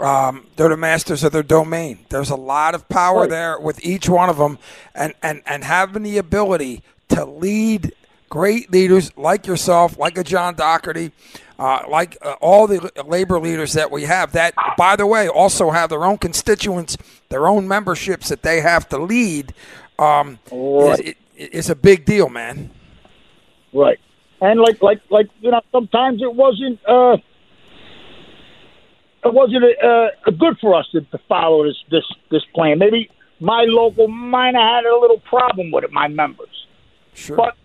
um, they're the masters of their domain. There's a lot of power Right. there with each one of them, and, and, and having the ability to lead great leaders like yourself, like a John Dougherty, uh, like uh, all the labor leaders that we have. That, by the way, also have their own constituents, their own memberships that they have to lead. Um, Right. is, it, is a big deal, man. Right. And like like like you know, sometimes it wasn't uh it wasn't uh, good for us to, to follow this this this plan. Maybe my local might have had a little problem with it, my members. Sure. But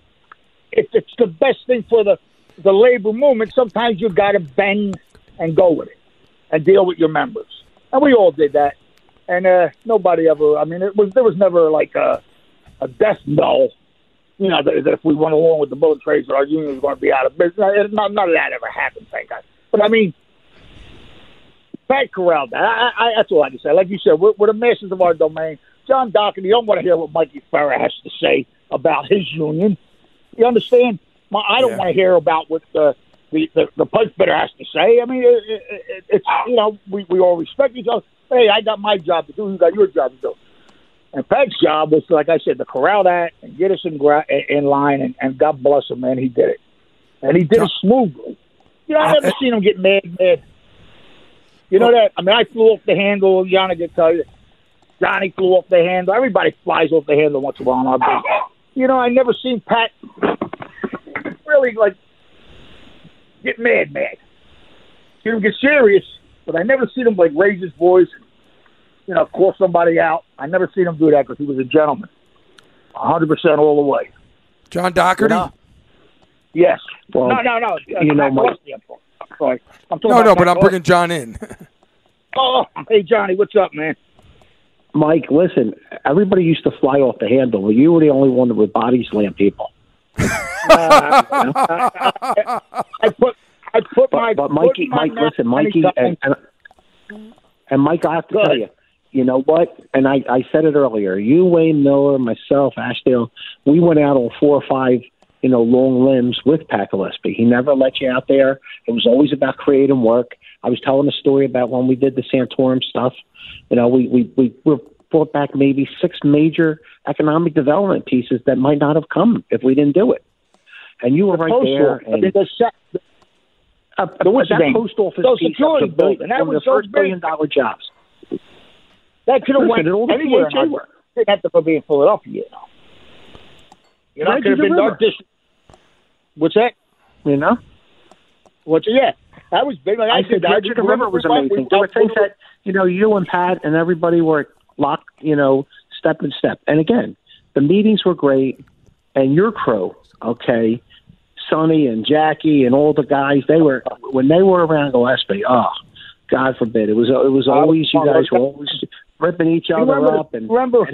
if it's the best thing for the the labor movement, sometimes you've got to bend and go with it and deal with your members. And we all did that. And uh, nobody ever. I mean, it was there was never like a a death knell you know, that, that if we went along with the bullet trades, our union was going to be out of business. None, none of that ever happened, thank God. But I mean, Pat that. I, I, that's all I can say. Like you said, we're, we're the masters of our domain. John Dougherty, you don't want to hear what Mikey Farah has to say about his union. You understand? My, I don't Yeah. want to hear about what the the, the, the pipe fitter has to say. I mean, it, it, it, it's you know, we, we all respect each other. Hey, I got my job to do. You got your job to do. And Pat's job was, like I said, to corral that and get us in, gra- in line. And, and God bless him, man, he did it. And he did it smoothly. You know, I never seen him get mad, mad. You know oh. that? I mean, I flew off the handle. Johnny can tell you. Johnny flew off the handle. Everybody flies off the handle once in a while. in our business. You know, I never seen Pat really like get mad, mad. Seen him get serious, but I never seen him like raise his voice you know, call somebody out. I never seen him do that because he was a gentleman, hundred percent all the way. John Dougherty? You know? Yes. Well, no, no, no. you know, Mike- Gillespie, I'm sorry. I'm talking No, about no, but I'm Gillespie. bringing John in. <laughs> Oh, hey Johnny, what's up, man? Mike, listen, everybody used to fly off the handle. but You were the only one that would body slam people. <laughs> I put, I put But, my. but foot Mikey, my Mike, listen, many Mikey, and, and, and Mike, I have to Go tell you, you know what? And I, I said it earlier. You, Wayne Miller, myself, Ashdale, we went out on four or five, you know, long limbs with Pat Gillespie. He never let you out there. It was always about creating work. I was telling a story about when we did the Santorum stuff. You know, we we we were brought back maybe six major economic development pieces that might not have come if we didn't do it. And you were right Postal. there. And the se- uh, the what's that the post office Those piece security was a billion, building, that was the first billion dollar jobs. that could have went the anywhere. in PHA our- Didn't have to be in Philadelphia, you know. You know, it Right could have to the been our district. What's that? You know, What's yeah? That was big. Like I, I said, Bridge the River was amazing. There were things that you know you and Pat and everybody were locked, you know, step and step. And again, the meetings were great, and your crew, okay, Sonny and Jackie and all the guys. They were when they were around Gillespie. Oh, God forbid! It was it was oh, always you oh, guys were always ripping each other remember, up and remember,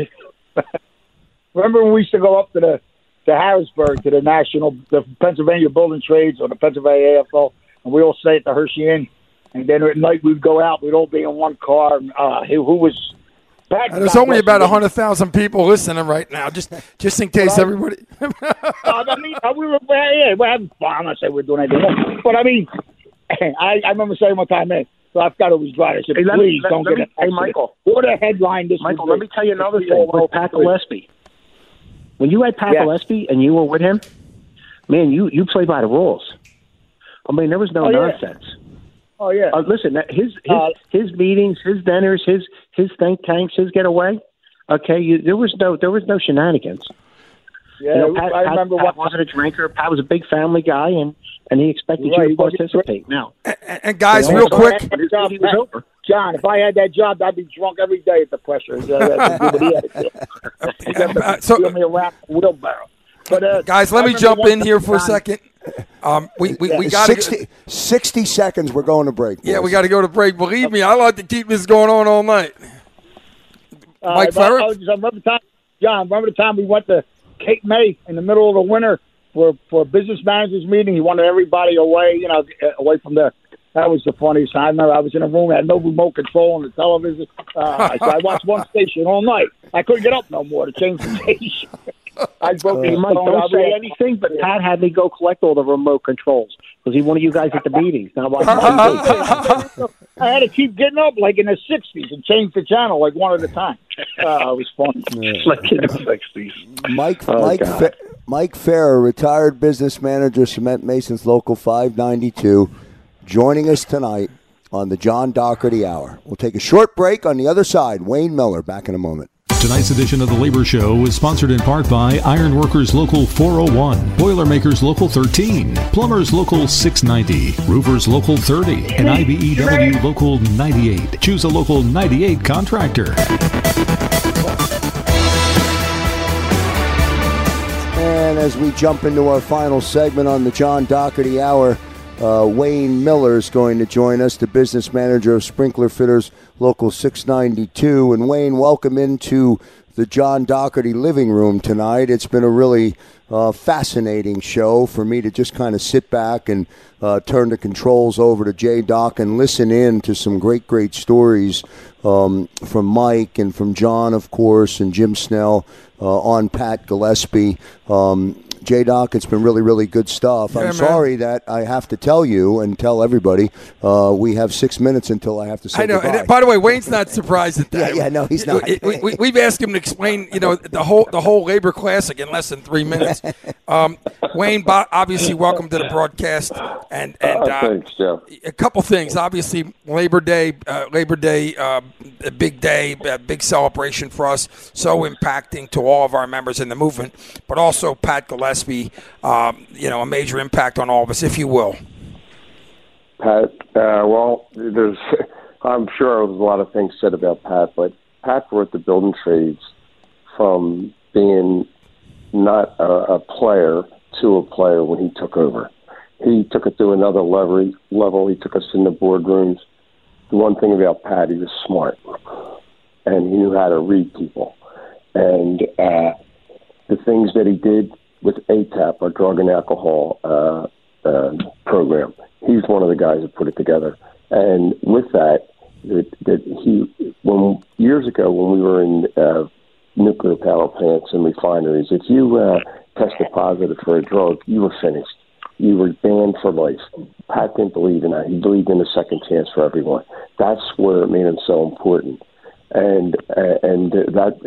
<laughs> <laughs> remember when we used to go up to the to Harrisburg to the national, the Pennsylvania Building Trades or the Pennsylvania AFL, and we all stay at the Hershey Inn, and then at night we'd go out. We'd all be in one car. And, uh, who, who was? Pat, There's God only bless about him. hundred thousand people listening right now, just just in case Well, everybody. <laughs> Uh, I mean, uh, we were well, yeah, we're having fun. I'm not saying we're doing anything wrong, but I mean, <clears throat> I, I remember saying one time, man, so I've got to was right. I said, Hey, let me- please let- don't let get me- an hey. Michael. What a headline this Michael, let me tell you another thing all with Pat went- Gillespie. When you had Pat Yeah. Gillespie and you were with him, man, you you play by the rules. I mean, there was no Oh, yeah. nonsense. Oh yeah. Uh, listen, his his, Uh, his meetings, his dinners, his his think tanks, his getaway. Okay, you, there was no there was no shenanigans. Yeah, you know, Pat, I Pat- remember Pat what. wasn't a drinker. Pat was a big family guy, and and he expected Right, you to participate. Now, And, and guys, Yeah. real quick, had that job, he was over. John, if I had that job, I'd be drunk every day at the pressure. <laughs> Uh, but he had it. He got to so- me around wheelbarrow. But uh, guys, let I me jump in here for a second. Um, we we, we got to 60, 60 seconds. We're going to break. yeah, we got to go to break. Believe me, I like to keep this going on all night. Uh, Mike but I, Farrell? I just- I remember the time, John. Remember the time we went to Cape May in the middle of the winter for for a business managers meeting. He wanted everybody away, you know, away from the. That was the funniest time. I remember I was in a room, I had no remote control on the television. Uh, so I watched one <laughs> station all night. I couldn't get up no more to change the station. <laughs> I broke hey, the Mike, don't say anything. But Pat had me go collect all the remote controls because he wanted you guys at the meetings. Now, watch TV. <laughs> I had to keep getting up like in the '60s and change the channel like one at a time. Uh, it was fun. like in the sixties. Mike Oh, Mike Fa- Mike Farrer, retired business manager, Cement Masons Local 592, joining us tonight on the John Dougherty Hour. We'll take a short break. On the other side, Wayne Miller. Back in a moment. Tonight's edition of the Labor Show is sponsored in part by Ironworkers Local 401, Boilermakers Local 13, Plumbers Local 690, Roofers Local 30, and IBEW Local 98. Choose a local 98 contractor. And as we jump into our final segment on the John Doherty Hour, uh, Wayne Miller is going to join us, the business manager of Sprinkler Fitters Local 692. And Wayne, welcome into the John Dougherty living room tonight. It's been a really uh, fascinating show for me to just kind of sit back and uh, turn the controls over to Jay Doc and listen in to some great, great stories um, from Mike and from John, of course, and Jim Snell uh, on Pat Gillespie. Um, J Doc, it's been really, really good stuff. Yeah, I'm man. sorry that I have to tell you and tell everybody uh, we have six minutes until I have to say I know. goodbye. And by the way, Wayne's not surprised at <laughs> that. Yeah, yeah, no, he's not. We, we, we've asked him to explain, you know, the whole the whole labor classic in less than three minutes. <laughs> Um, Wayne, obviously, welcome to the broadcast. And and Uh, uh, thanks, Joe. a couple things. Obviously, Labor Day, uh, Labor Day, uh, a big day, a big celebration for us. So impacting to all of our members in the movement, but also Pat Gillespie. Be um, you know, a major impact on all of us, if you will. Pat, uh, well, there's, <laughs> I'm sure there's a lot of things said about Pat, but Pat brought the building trades from being not a, a player to a player when he took over. He took it to another level. Level. He took us in the boardrooms. The one thing about Pat, he was smart, and he knew how to read people. And uh, the things that he did with ATAP, our drug and alcohol uh, uh, program, he's one of the guys that put it together. And with that, that, that he, when years ago when we were in uh, nuclear power plants and refineries, if you uh, tested positive for a drug, you were finished. You were banned for life. Pat didn't believe in that. He believed in a second chance for everyone. That's where it made him so important, and uh, and that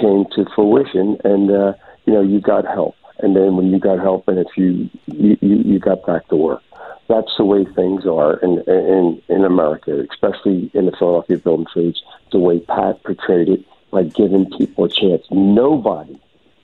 came to fruition. And uh, you know, you got help, and then when you got help, and if you you, you got back to work. That's the way things are in in in America, especially in the Philadelphia building trades. The way Pat portrayed it, like giving people a chance. Nobody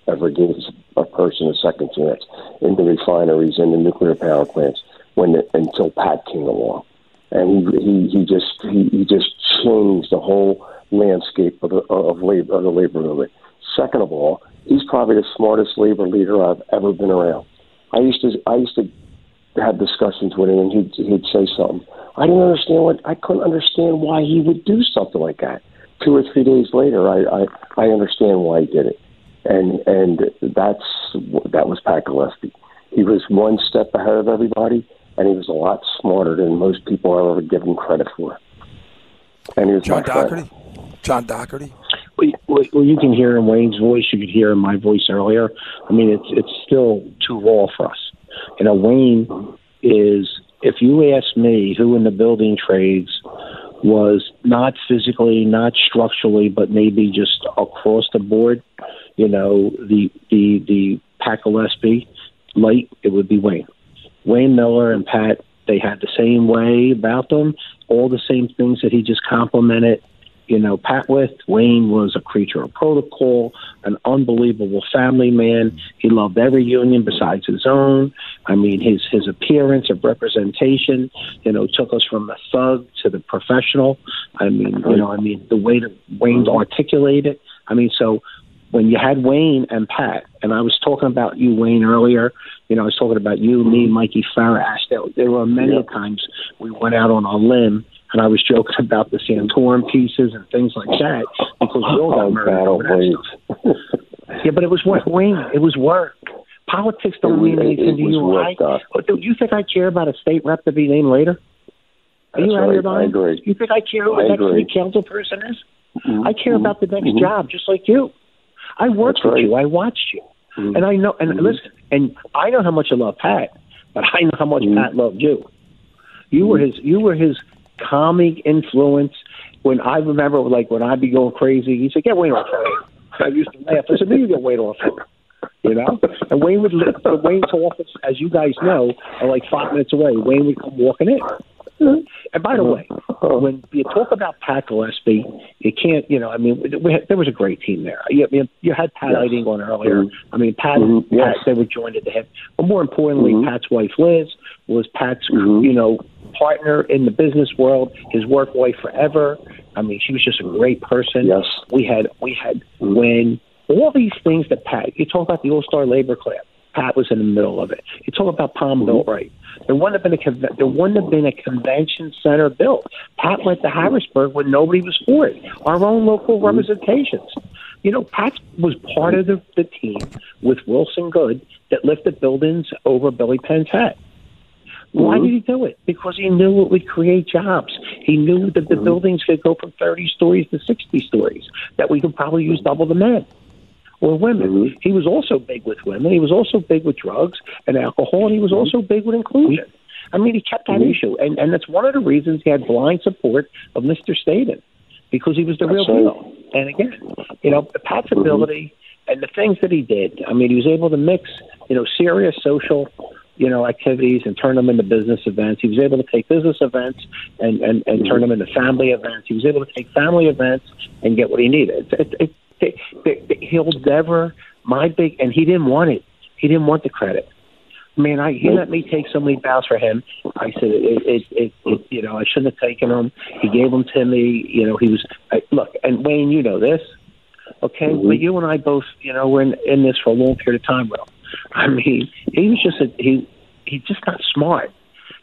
ever gives a person a second chance in the refineries and the nuclear power plants when until Pat came along, and he he, he just he, he just changed the whole landscape of the of labor of the labor movement. Second of all, he's probably the smartest labor leader I've ever been around. I used to I used to have discussions with him, and he'd he'd say something. I didn't understand what I couldn't understand why he would do something like that. Two or three days later, I I, I understand why he did it, and and that's that was Pat Gillespie. He was one step ahead of everybody, and he was a lot smarter than most people I've ever given credit for. And he was John friend. Dougherty. John Dougherty. Well, you- can hear in Wayne's voice. You could hear in my voice earlier. I mean, it's it's still too raw for us. You know, Wayne is. If you ask me, who in the building trades was not physically, not structurally, but maybe just across the board, you know, the the the Pat Gillespie light, it would be Wayne. Wayne Miller and Pat, they had the same way about them, all the same things that he just complimented you know, Pat with. Wayne was a creature of protocol, an unbelievable family man. He loved every union besides his own. I mean, his his appearance of representation, you know, took us from the thug to the professional. I mean, you know, I mean, the way that Wayne articulated. I mean, so when you had Wayne and Pat, and I was talking about you, Wayne, earlier. You know, I was talking about you, me, Mikey Farah. There, there were many times we went out on a limb, and I was joking about the Santorum pieces and things like that because we all got murdered over that stuff. Yeah, but it was work, Wayne. It was work. Politics don't It mean was- anything to you. work, I, but do you think I care about a state rep to be named later? Are you out of your right. I agree. You think I care who the next city council person is? Mhm. I care about the next Mhm. job, just like you. I worked That's with right. you. I watched you, Mhm. and I know. And Mhm. listen, and I know how much I love Pat, but I know how much Mhm. Pat loved you. You were his. You were his calming influence. When I remember, like when I'd be going crazy, he said, "Get Wayne off of me." I used to laugh. I said, "No, you get Wayne off of. You know, and Wayne would. But Wayne's office, as you guys know, are like five minutes away. Wayne would come walking in. And by the way, when you talk about Pat Gillespie, you can't, you know, I mean, we had, there was a great team there. You, you, you had Pat Yes. Eiding on earlier. Mhm. I mean, Pat, Mhm. Yes. They were joined at the hip. But more importantly, Mhm. Pat's wife Liz was Pat's, Mhm. you know, partner in the business world. His work wife forever. I mean, she was just a great person. Yes. We had, we had when all these things that Pat. You talk about the All Star Labor Club. Pat was in the middle of it. You talk about Palm mm-hmm. built right. There wouldn't have been a there wouldn't have been a convention center built. Pat went to Harrisburg when nobody was for it. Our own local mm-hmm. representations. You know, Pat was part of the, the team with Wilson Goode that lifted buildings over Billy Penn's head. Why mm-hmm. did he do it? Because he knew it would create jobs. He knew that the mm-hmm. buildings could go from 30 stories to 60 stories, that we could probably use double the men or women. Mm-hmm. He was also big with women. He was also big with drugs and alcohol, and he was also big with inclusion. I mean, he kept that issue, and and that's one of the reasons he had blind support of Mr. Staten because he was the real right. deal. And again, you know, Pat's ability and the things that he did. I mean, he was able to mix, you know, serious social, you know, activities and turn them into business events. He was able to take business events and and, and turn them into family events. He was able to take family events and get what he needed. It, it, it, it, he'll never. My big and he didn't want it. He didn't want the credit. Man, I he let me take so many bows for him. I said it, it, it, it you know I shouldn't have taken them. He gave them to me. You know he was I, look and Wayne, you know this, okay? Mm-hmm. But you and I both, you know, we're in, in this for a long period of time him. <laughs> I mean, he was just a, he he's just not smart.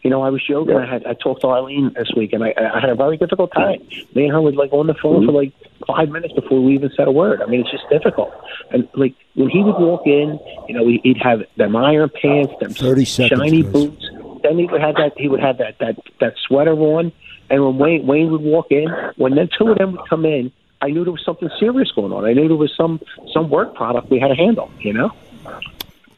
You know, I was joking. I had I talked to Eileen this week, and I, I had a very difficult time. Me and her were like on the phone for mm-hmm. like five minutes before we even said a word. I mean, it's just difficult. And like when he would walk in, you know, he- he'd have them iron pants, them 30 seconds, shiny guys. boots. Then he would have that. He would have that that that sweater on. And when Wayne Wayne would walk in, when then two of them would come in, I knew there was something serious going on. I knew there was some some work product we had to handle. You know,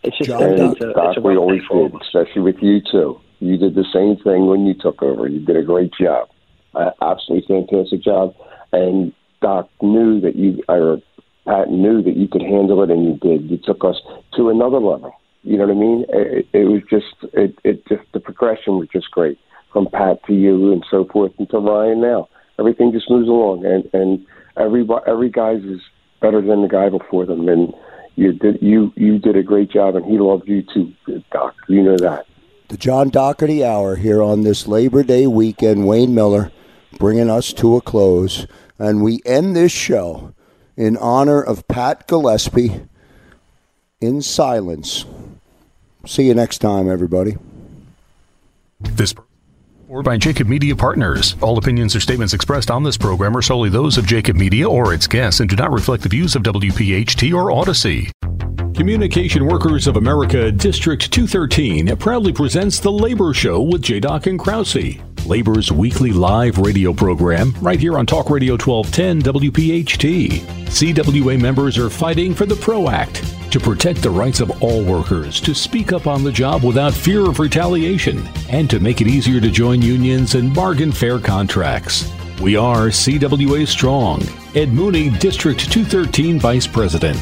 it's just John, it's, And a, Doc, it's a we always day for all did, especially with you too. You did the same thing when you took over. You did a great job, uh, absolutely fantastic job. And Doc knew that you, or Pat knew that you could handle it, and you did. You took us to another level. You know what I mean? It, it was just, it, it just the progression was just great from Pat to you and so forth, and to Ryan now. Everything just moves along, and and every every guy's is better than the guy before them, and you did you you did a great job, and he loved you too, Doc. You know that. The John Dougherty Hour here on this Labor Day weekend. Wayne Miller bringing us to a close. And we end this show in honor of Pat Gillespie in silence See you next time, everybody. This or by Jacob Media Partners. All opinions or statements expressed on this program are solely those of Jacob Media or its guests and do not reflect the views of WPHT or Audacy. Communication Workers of America District 213 proudly presents The Labor Show with J. Doc and Krause. Labor's weekly live radio program right here on Talk Radio 1210 WPHT. CWA members are fighting for the PRO Act to protect the rights of all workers to speak up on the job without fear of retaliation and to make it easier to join unions and bargain fair contracts. We are CWA Strong. Ed Mooney, District 213 Vice President.